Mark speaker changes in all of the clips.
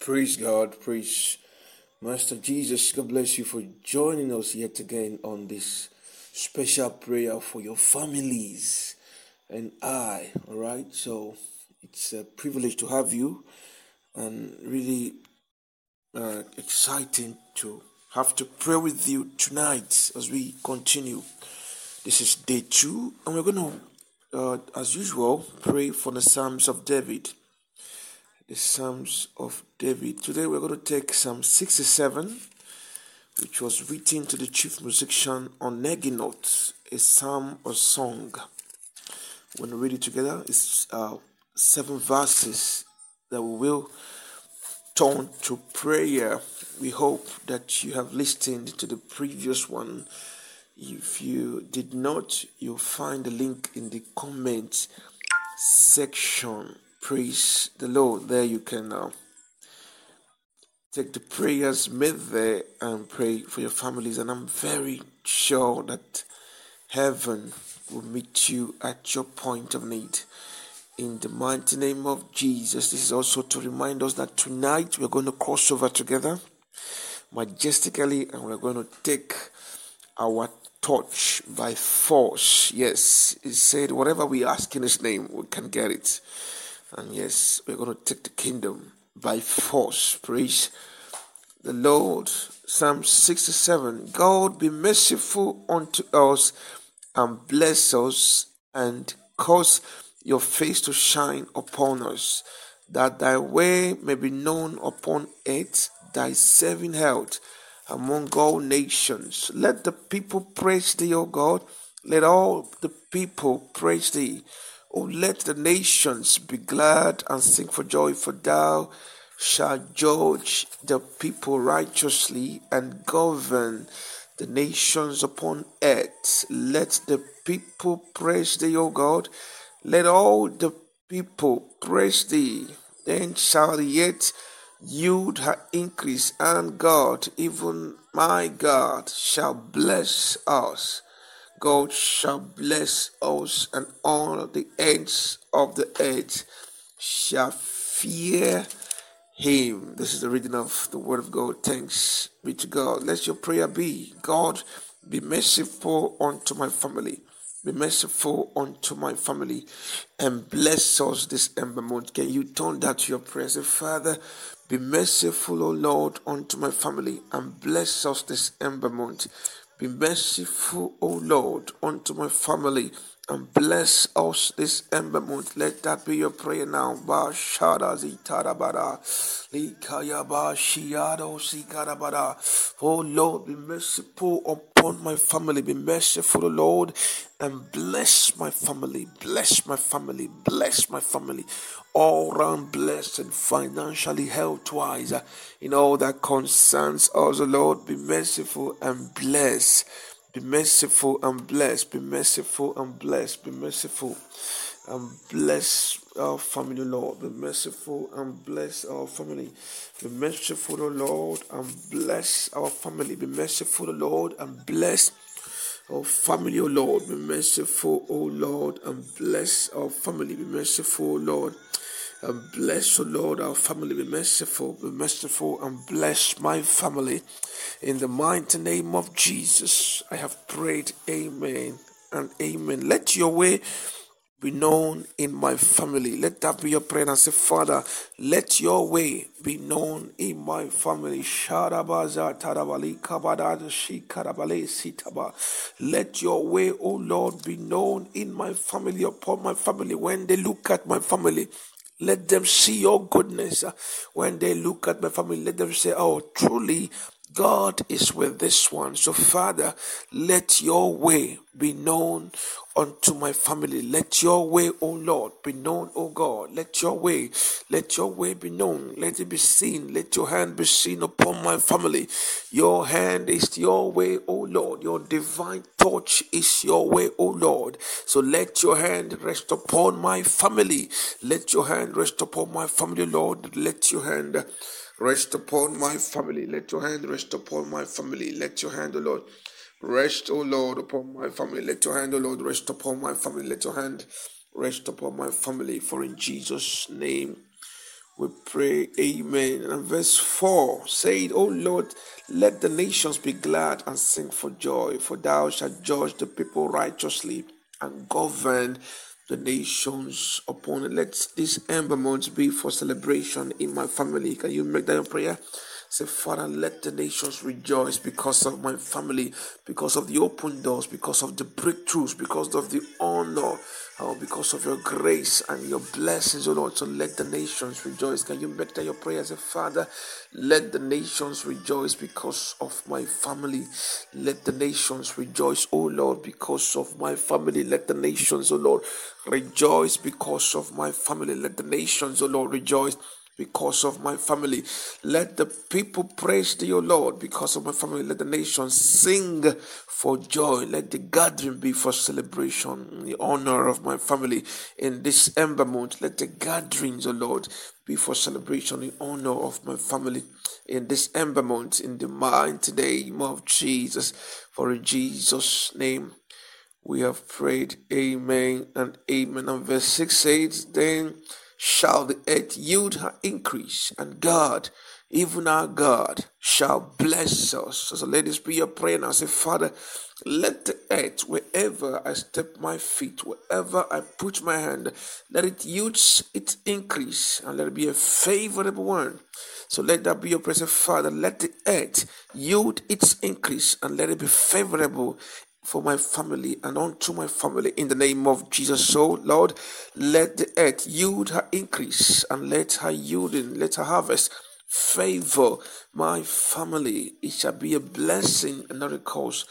Speaker 1: Praise God, praise Master Jesus. God bless you for joining us yet again on this special prayer for your families and I. All right, so it's a privilege to have you and really uh, exciting to have to pray with you tonight as we continue. This is day two, and we're going to, uh, as usual, pray for the Psalms of David the Psalms of David. Today we're going to take Psalm 67, which was written to the chief musician on Neginoth, a psalm or song. When we read it together, it's uh, seven verses that we will turn to prayer. We hope that you have listened to the previous one. If you did not, you'll find the link in the comment section Praise the Lord. There you can uh, take the prayers made there and pray for your families. And I'm very sure that heaven will meet you at your point of need. In the mighty name of Jesus, this is also to remind us that tonight we're going to cross over together majestically and we're going to take our touch by force. Yes, he said, whatever we ask in his name, we can get it. And yes, we're going to take the kingdom by force. Praise the Lord. Psalm 67 God be merciful unto us and bless us and cause your face to shine upon us, that thy way may be known upon earth, thy saving health among all nations. Let the people praise thee, O God. Let all the people praise thee. Oh, let the nations be glad and sing for joy, for thou shalt judge the people righteously and govern the nations upon earth. Let the people praise thee, O God. Let all the people praise thee. Then shall yet yield her increase, and God, even my God, shall bless us. God shall bless us, and all the ends of the earth shall fear him. This is the reading of the word of God. Thanks be to God. Let your prayer be God, be merciful unto my family. Be merciful unto my family and bless us this ember month. Can you turn that to your prayer? Say, Father, be merciful, O Lord, unto my family and bless us this ember month. Be merciful, O Lord, unto my family and bless us this ember month. Let that be your prayer now. Ba shada zitarabara. Likayaba shiado sikarabara. Oh Lord, be merciful upon my family. Be merciful, Lord, and bless my family. Bless my family. Bless my family. All round blessed and financially health wise uh, in all that concerns us, Lord. Be merciful and bless. Be merciful and bless. Be merciful and bless. Be merciful and bless our family, Lord. Be merciful and bless our family. Be merciful, O Lord, and bless our family. Be merciful, O Lord, and bless our family, O Lord. Be merciful, O Lord, and bless our family. Be merciful, Lord. And bless, O Lord, our family. Be merciful, be merciful, and bless my family. In the mighty name of Jesus, I have prayed. Amen and amen. Let your way be known in my family. Let that be your prayer and say, Father, let your way be known in my family. Let your way, O Lord, be known in my family, upon my family. When they look at my family, let them see your goodness. When they look at my family, let them say, Oh, truly, God is with this one. So, Father, let your way be known unto my family. Let your way, O Lord, be known, O God. Let your way, let your way be known. Let it be seen. Let your hand be seen upon my family. Your hand is your way, O Lord. Your divine touch is your way, O Lord. So let your hand rest upon my family. Let your hand rest upon my family, Lord. Let your hand Rest upon my family. Let your hand rest upon my family. Let your hand, O Lord, rest, O Lord, upon my family. Let your hand, O Lord, rest upon my family. Let your hand rest upon my family. For in Jesus' name We pray, Amen. And verse 4 said, O Lord, let the nations be glad and sing for joy, for thou shalt judge the people righteously and govern the nations upon it. Let this ember month be for celebration in my family. Can you make that a prayer? Say, Father, let the nations rejoice because of my family, because of the open doors, because of the breakthroughs, because of the honor, oh, because of your grace and your blessings, oh Lord. So let the nations rejoice. Can you make that your prayer? Say, Father, let the nations rejoice because of my family. Let the nations rejoice, oh Lord, because of my family. Let the nations, oh Lord, rejoice because of my family. Let the nations, oh Lord, rejoice because of my family. Let the people praise thee, O Lord, because of my family. Let the nations sing for joy. Let the gathering be for celebration, in the honor of my family. In this ember month, let the gatherings, O Lord, be for celebration in honor of my family. In this ember month, in the mighty name of Jesus, for in Jesus' name we have prayed. Amen and amen. And verse 6 says, Then shall the earth yield her increase, and God, even our God, shall bless us. So let this be your prayer now. Say, Father, let the earth, wherever I step my feet, wherever I put my hand, let it yield its increase, and let it be a favorable one. So let that be your prayer. Father, let the earth yield its increase, and let it be favorable for my family and unto my family in the name of Jesus. So, Lord, let the earth yield her increase and let her yielding, let her harvest favor my family. It shall be a blessing and not a curse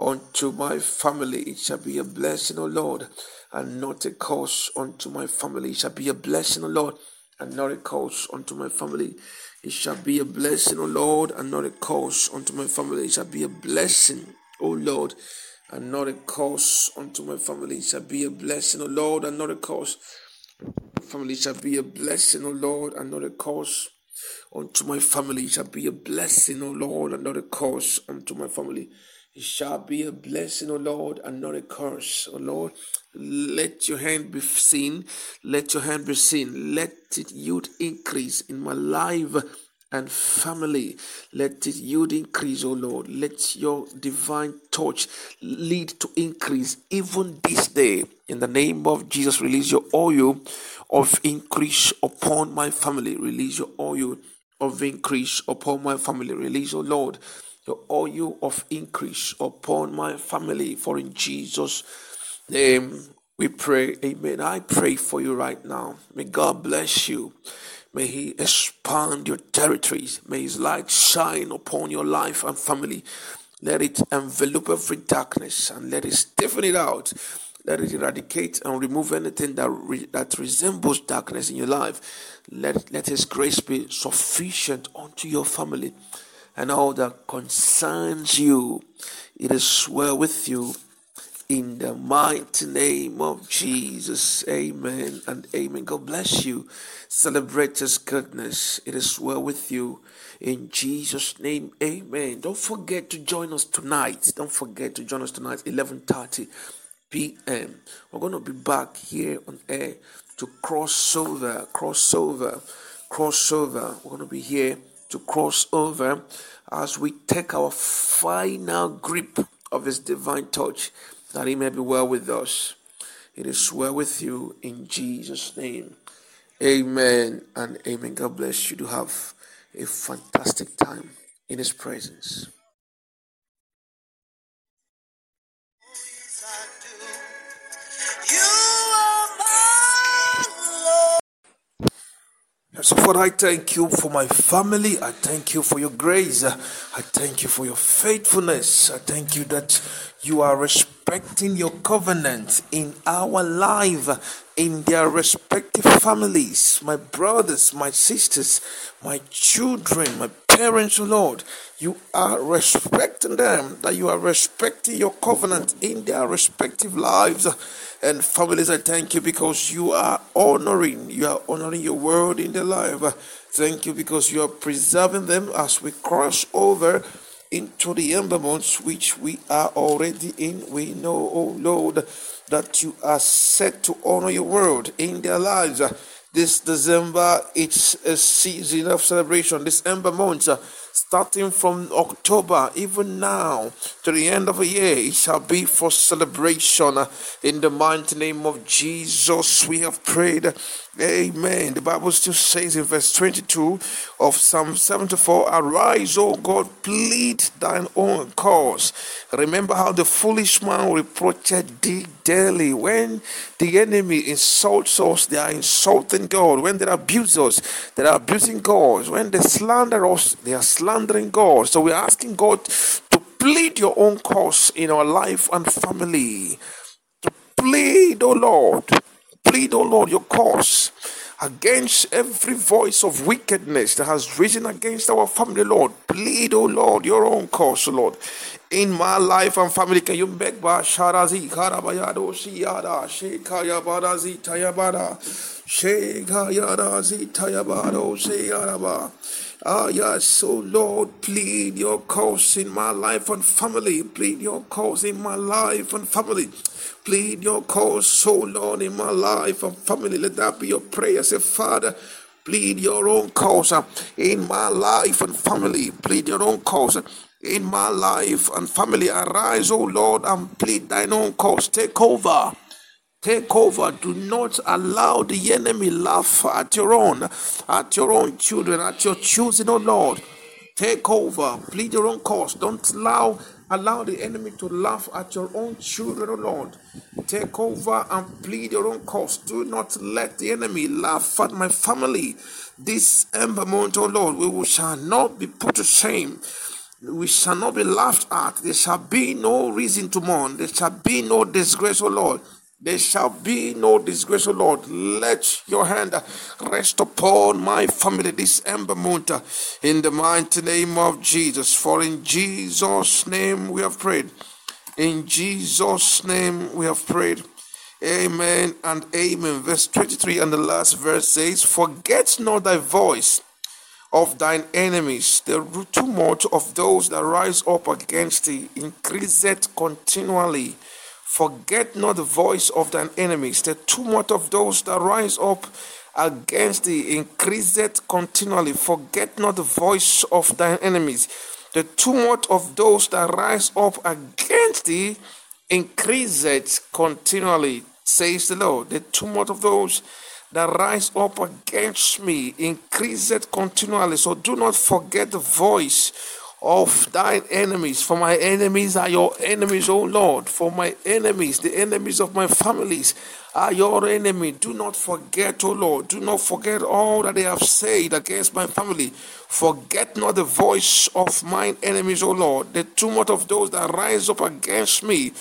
Speaker 1: unto my family. It shall be a blessing, O Lord, and not a curse unto my family. It shall be a blessing, O Lord, and not a curse unto my family. It shall be a blessing, O Lord, and not a curse unto my family. It shall be a blessing O Lord, and not a curse unto my family shall be a blessing, O Lord, and not a curse. Family shall be a blessing, O Lord, and not a curse. Unto my family shall be a blessing, O Lord, and not a curse unto my family. It shall be a blessing, O Lord, and not a curse. O Lord, let your hand be seen. Let your hand be seen. Let it yield increase in my life and family. Let it yield increase, O Lord. Let your divine touch lead to increase even this day. In the name of Jesus, release your oil of increase upon my family. Release your oil of increase upon my family. Release, O Lord, your oil of increase upon my family. For in Jesus' name we pray. Amen. I pray for you right now. May God bless you. May He expand your territories. May His light shine upon your life and family. Let it envelop every darkness and let it stiffen it out. Let it eradicate and remove anything that re- that resembles darkness in your life. Let, let His grace be sufficient unto your family and all that concerns you. It is well with you in the mighty name of Jesus. Amen and amen. God bless you. Celebrate His goodness. It is well with you. In Jesus' name, amen. Don't forget to join us tonight. Don't forget to join us tonight, 11.30 p.m. We're going to be back here on air to cross over, cross over, cross over. We're going to be here to cross over as we take our final grip of His divine touch that He may be well with us. It is well with you in Jesus' name. Amen and amen. God bless you to have a fantastic time in His presence. So, Father, I thank you for my family. I thank you for your grace. I thank you for your faithfulness. I thank you that you are respecting your covenant in our life, in their respective families, my brothers, my sisters, my children, my parents, Lord. You are respecting them, that you are respecting your covenant in their respective lives and families. I thank you because you are honoring, you are honoring your word in their life. Thank you because you are preserving them as we cross over into the ember months which we are already in. We know, oh Lord, that you are set to honor your word in their lives. This December, it's a season of celebration. December month, uh, starting from October, even now to the end of the year, it shall be for celebration. In the mighty name of Jesus, we have prayed. Amen. The Bible still says in verse 22 of Psalm 74 Arise, O God, plead thine own cause. Remember how the foolish man reproached thee daily. When the enemy insults us, they are insulting God. When they abuse us, they are abusing God. When they slander us, they are slandering God. So we're asking God to plead your own cause in our life and family. To plead, O oh Lord plead, O Lord, your cause against every voice of wickedness that has risen against our family, Lord. Plead, O Lord, your own cause, Lord. In my life and family, can you beg ba sharazi karabayado siyada shekaya tayabada shekaya tayabado. Ah, yes, so Lord, plead your cause in my life and family. Plead your cause in my life and family plead your cause, so Lord, in my life and family. Let that be your prayer. Say, Father, plead your own cause in my life and family. Plead your own cause in my life and family. Arise, O Lord, and plead thine own cause. Take over. Take over. Do not allow the enemy laugh at your own, at your own children, at your choosing, O Lord. Take over. Plead your own cause. Don't allow Allow the enemy to laugh at your own children, O Lord. Take over and plead your own cause. Do not let the enemy laugh at my family. This ember month, O Lord, we shall not be put to shame. We shall not be laughed at. There shall be no reason to mourn. There shall be no disgrace, O Lord. There shall be no disgrace, O Lord. Let your hand rest upon my family this ember month in the mighty name of Jesus. For in Jesus' name we have prayed. In Jesus' name we have prayed. Amen and amen. Verse 23 and the last verse says, Forget not thy voice of thine enemies, the tumult of those that rise up against thee increaseth continually. Forget not the voice of thine enemies, the tumult of those that rise up against thee increaseth continually. Forget not the voice of thine enemies, the tumult of those that rise up against thee increaseth continually, says the Lord. The tumult of those that rise up against me increaseth continually. So do not forget the voice of thine enemies. For my enemies are your enemies, O Lord. For my enemies, the enemies of my families, are your enemy. Do not forget, O Lord. Do not forget all that they have said against my family. Forget not the voice of mine enemies, O Lord. The tumult of those that rise up against me.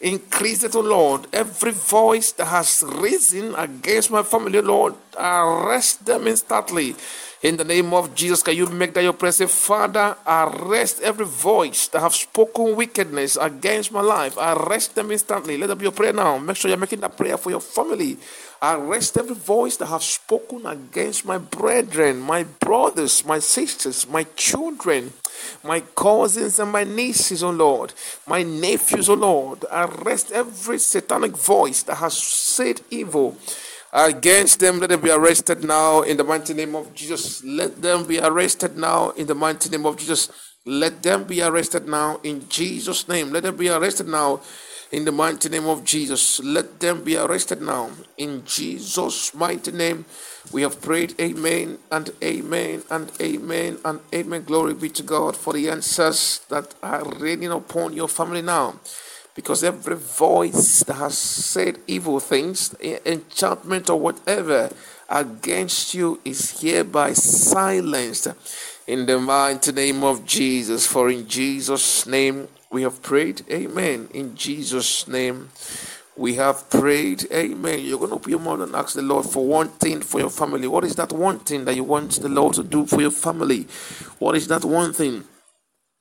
Speaker 1: Increase it, O Lord. Every voice that has risen against my family, Lord, arrest them instantly in the name of Jesus, can you make that your prayer? Say, Father, arrest every voice that have spoken wickedness against my life. Arrest them instantly. Let be your prayer now. Make sure you're making that prayer for your family. Arrest every voice that have spoken against my brethren, my brothers, my sisters, my children, my cousins and my nieces, oh Lord, my nephews, oh Lord. Arrest every satanic voice that has said evil against them. Let them be arrested now in the mighty name of Jesus. Let them be arrested now in the mighty name of Jesus. Let them be arrested now in Jesus' name. Let them be arrested now in the mighty name of Jesus. Let them be arrested now in Jesus' mighty name. We have prayed, Amen and Amen and Amen and Amen. Glory be to God for the answers that are raining upon your family now because every voice that has said evil things, enchantment or whatever against you is hereby silenced in the mighty name of Jesus. For in Jesus' name we have prayed. Amen. In Jesus' name we have prayed. Amen. You're going to open your mouth and ask the Lord for one thing for your family. What is that one thing that you want the Lord to do for your family? What is that one thing?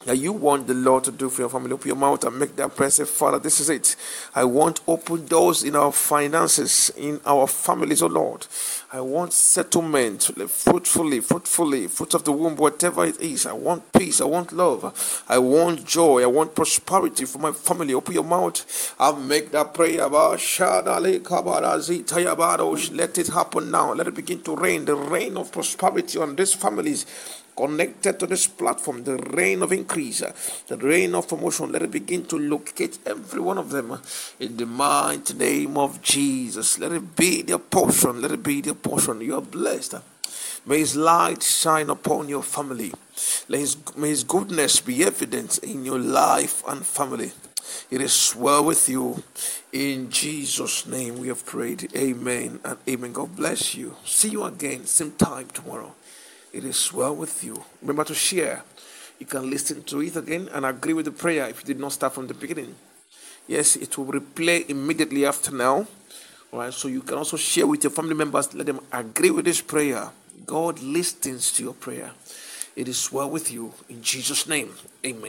Speaker 1: That you want the Lord to do for your family. Open your mouth and make that prayer. Say, Father, this is it. I want open doors in our finances, in our families, oh Lord. I want settlement fruitfully, fruitfully, fruit of the womb, whatever it is. I want peace. I want love. I want joy. I want prosperity for my family. Open your mouth and make that prayer. Let it happen now. Let it begin to rain. The rain of prosperity on these families connected to this platform, the rain of increase, the rain of promotion, let it begin to locate every one of them in the mighty name of Jesus. Let it be their portion. Let it be their portion. You are blessed. May His light shine upon your family. His, may His goodness be evident in your life and family. It is well with you. In Jesus' name we have prayed. Amen and amen. God bless you. See you again, same time tomorrow. It is well with you. Remember to share. You can listen to it again and agree with the prayer if you did not start from the beginning. Yes, it will replay immediately after now. All right, so you can also share with your family members, let them agree with this prayer. God listens to your prayer. It is well with you in Jesus' name. Amen.